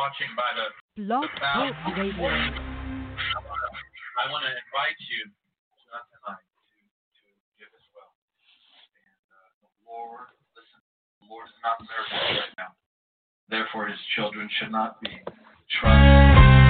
watching by the Blog Talk Radio. I want to invite you not tonight to, to give as well. And uh, the Lord, listen, the Lord is not nervous right now. Therefore, his children should not be troubled.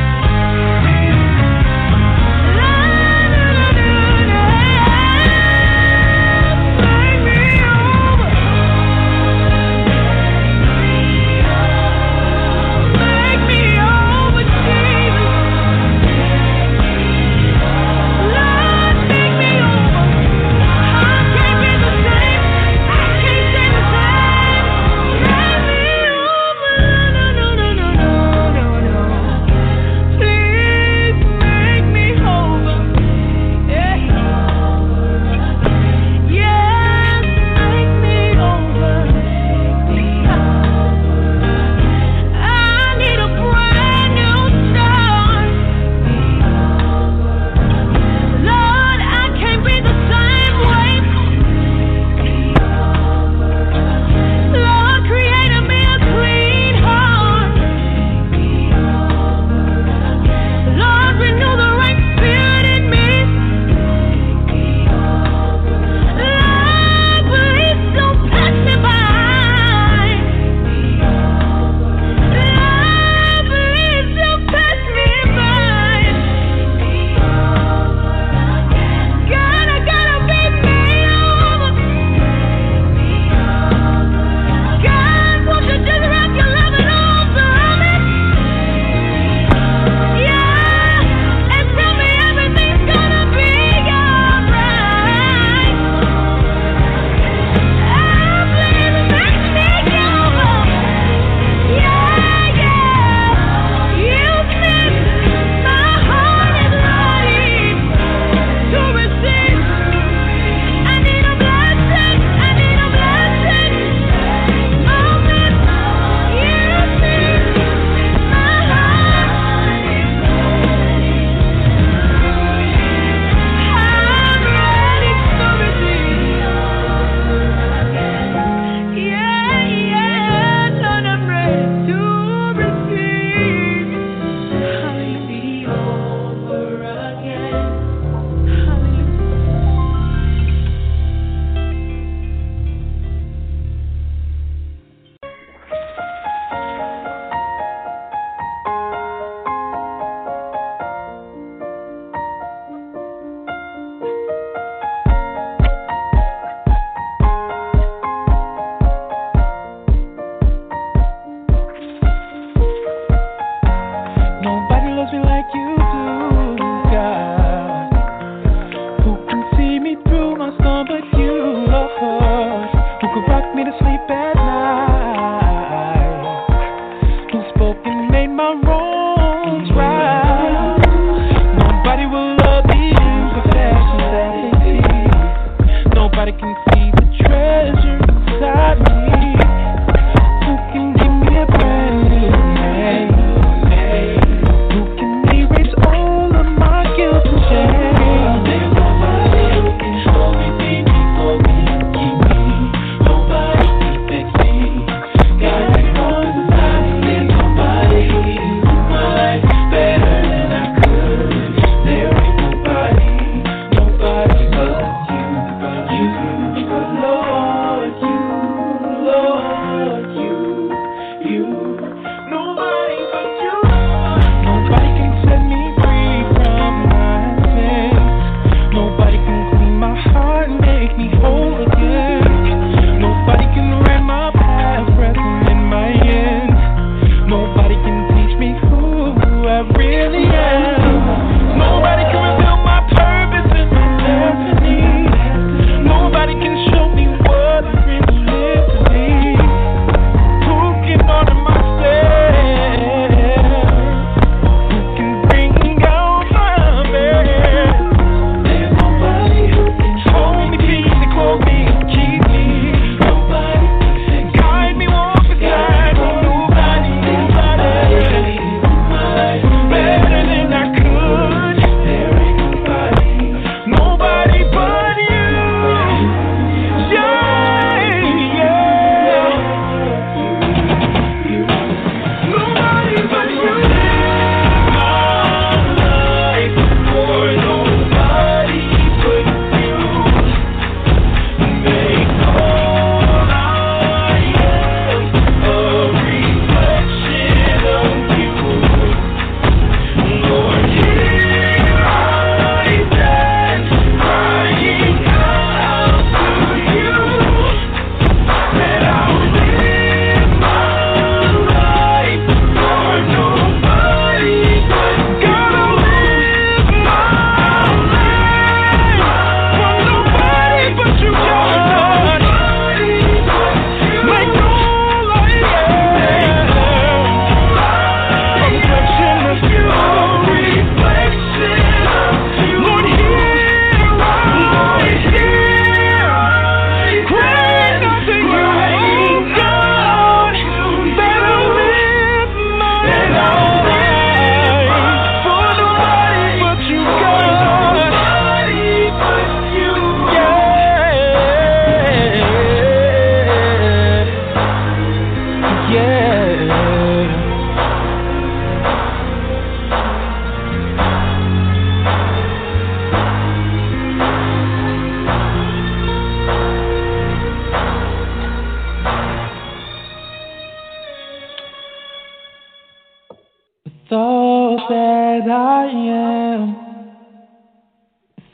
That I am,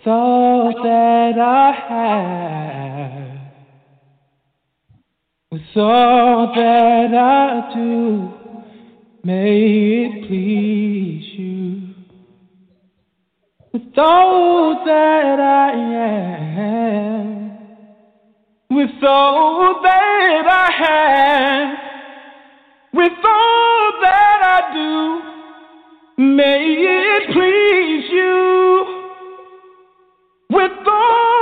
all that I have, with all that I do, may it please you. With all that I am, with all that I have, with all that I do. May it please you with all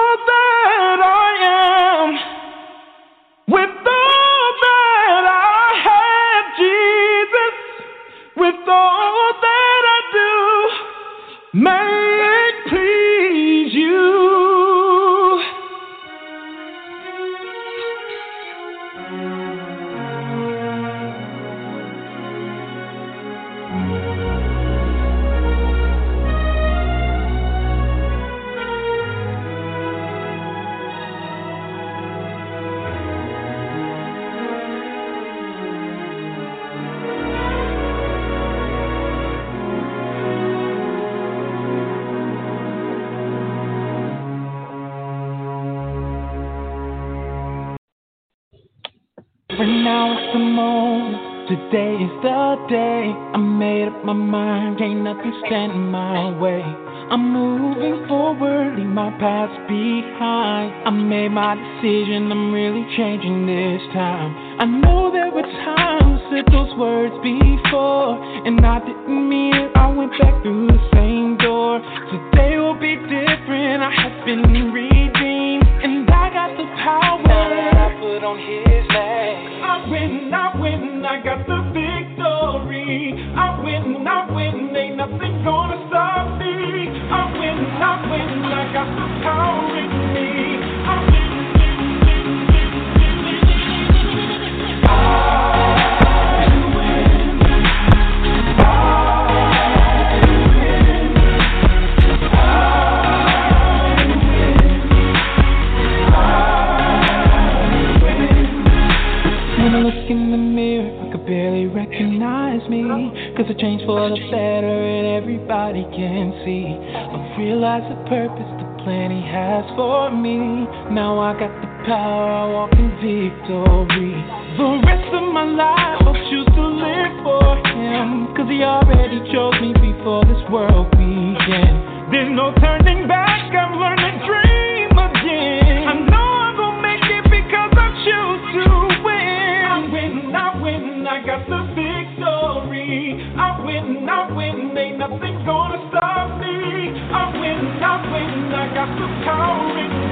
decision. I'm really changing this time. I know there were times I said those words before, and I didn't mean it. I went back through the same door. Today will be different. I have been redeemed, and I got the power that I put on His name. I win, I win, I got the victory. Changed for the better and everybody can see. I realize the purpose, the plan he has for me. Now I got the power, I walk in victory. The rest of my life, I'll choose to live for him. Cause he already chose me before this world began. There's no turning back, I'm learned I got the power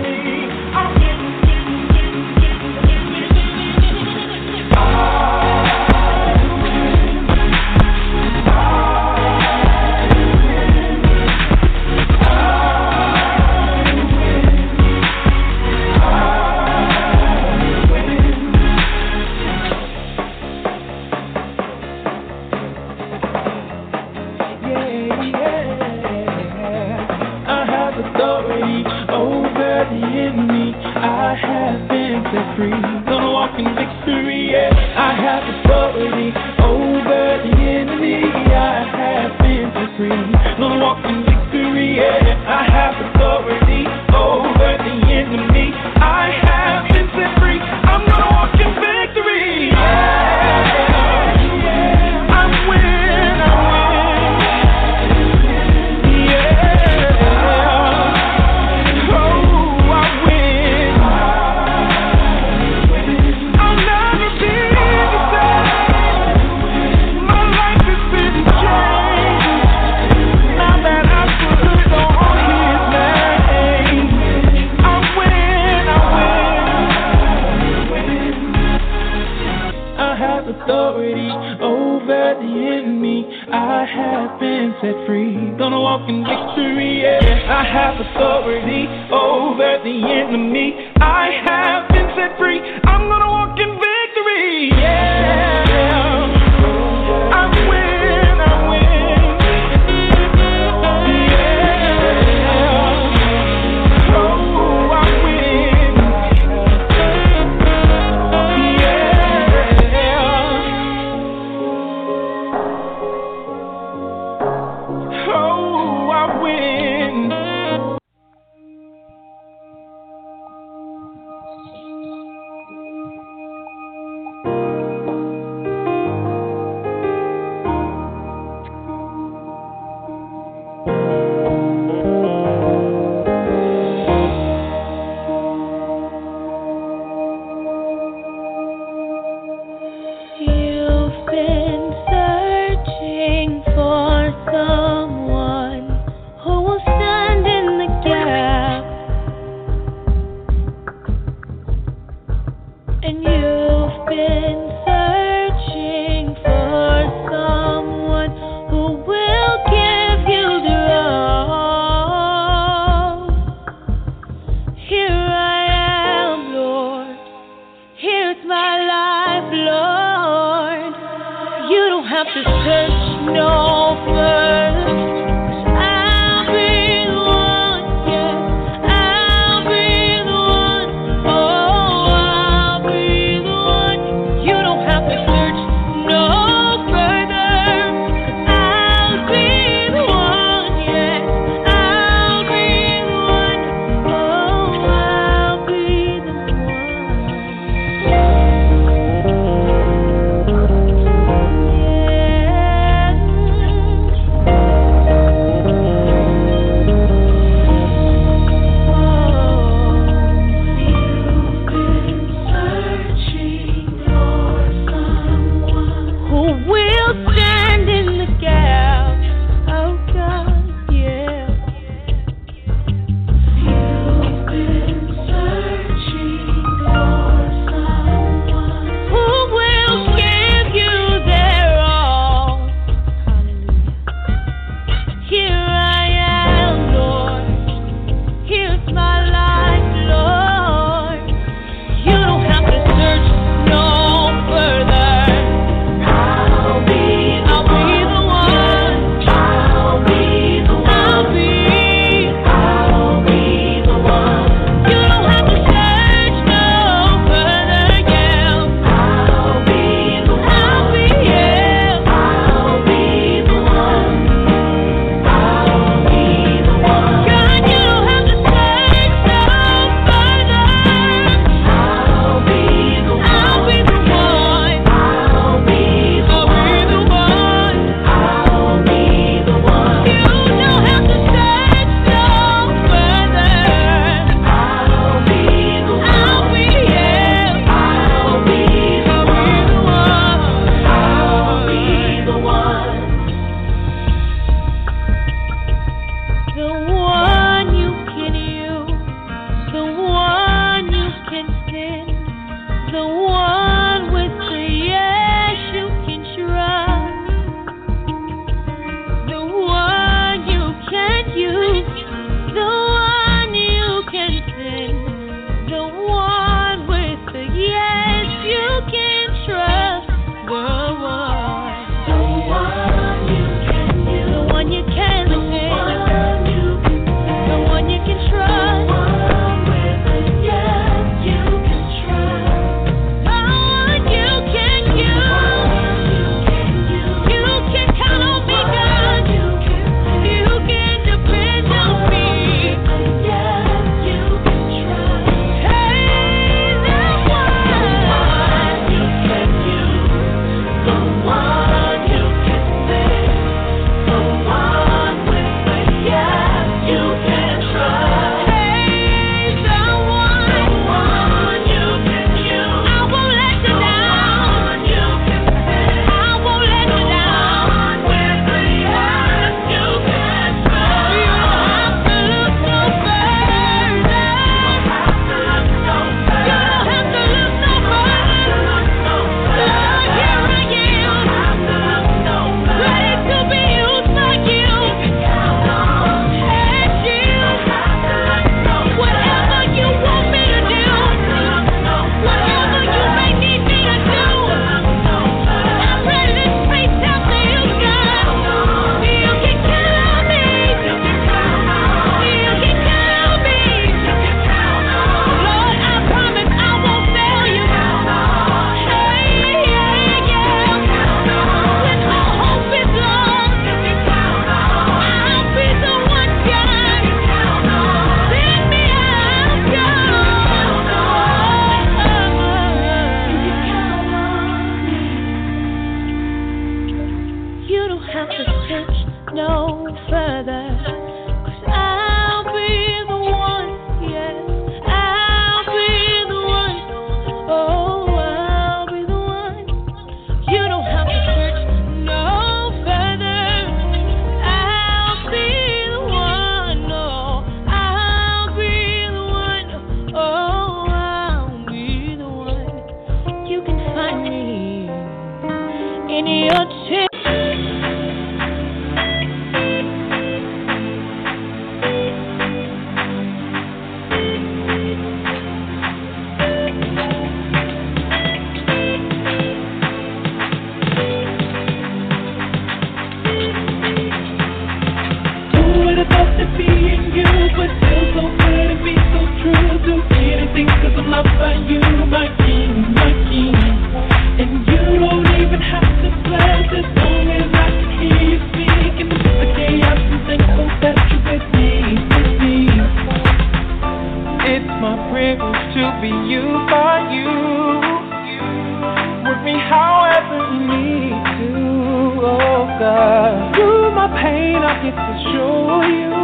pain, I get to show you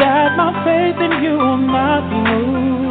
that my faith in you will not be moved.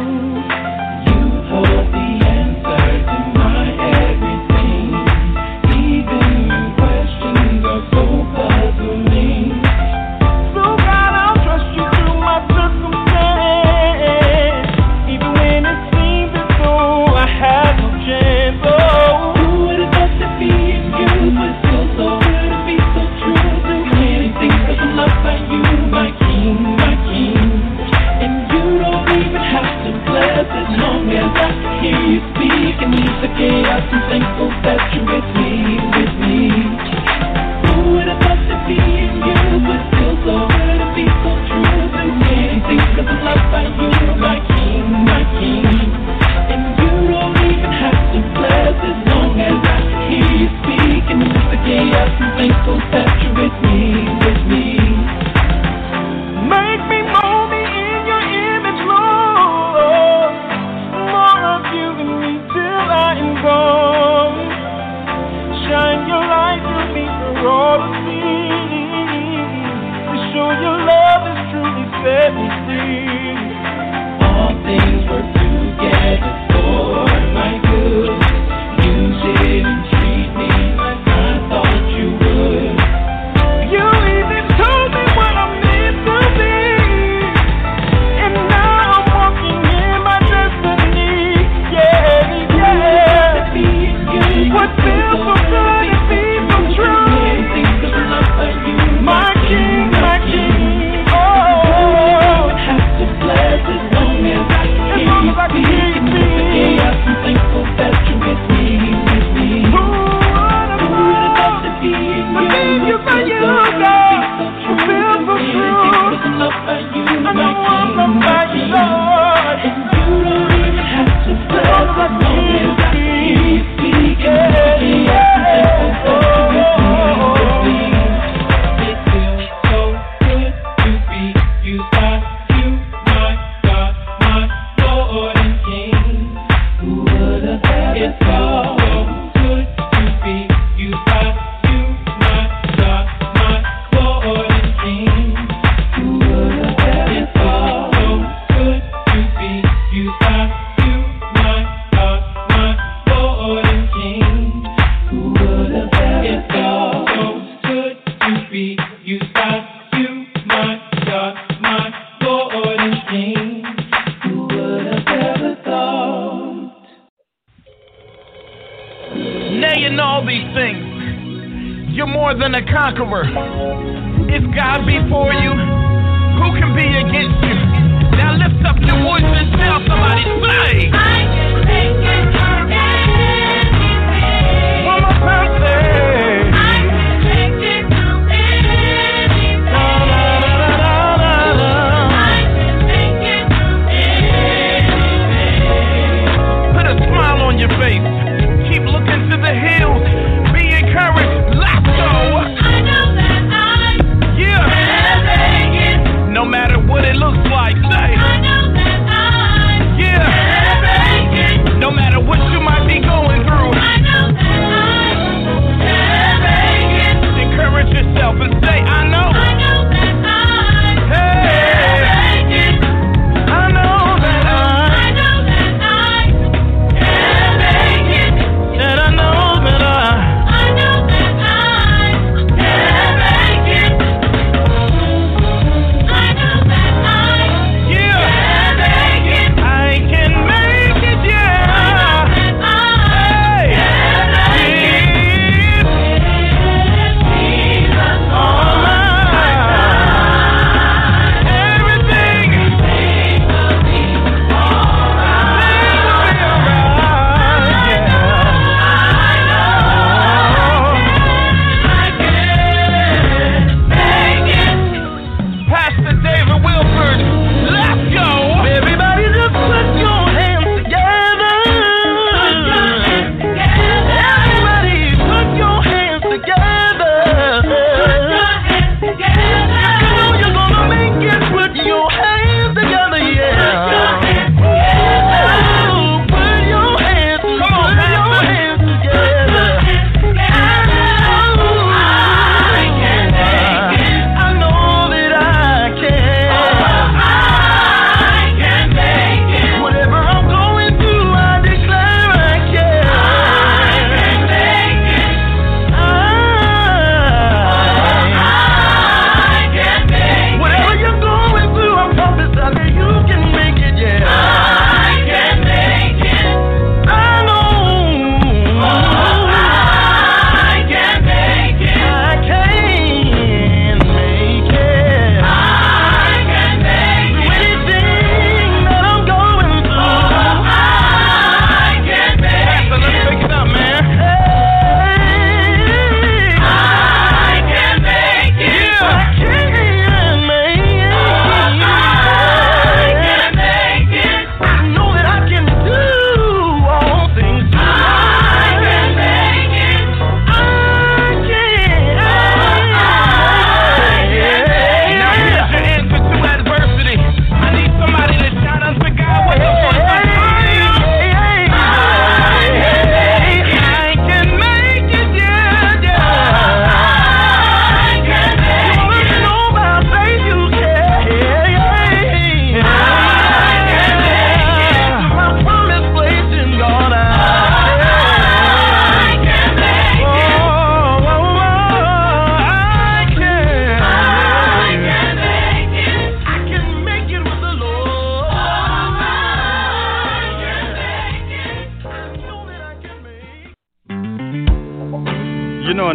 conqueror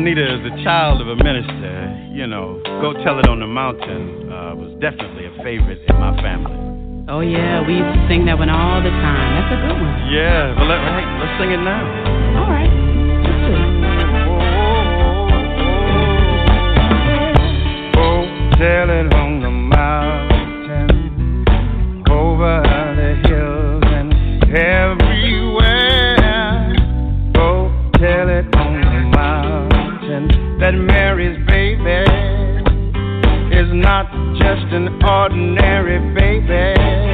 Juanita is a child of a minister. You know, Go Tell It on the Mountain uh, was definitely a favorite in my family. Oh, yeah, we used to sing that one all the time. That's a good one. Yeah, but let, let's sing it now. not just an ordinary baby.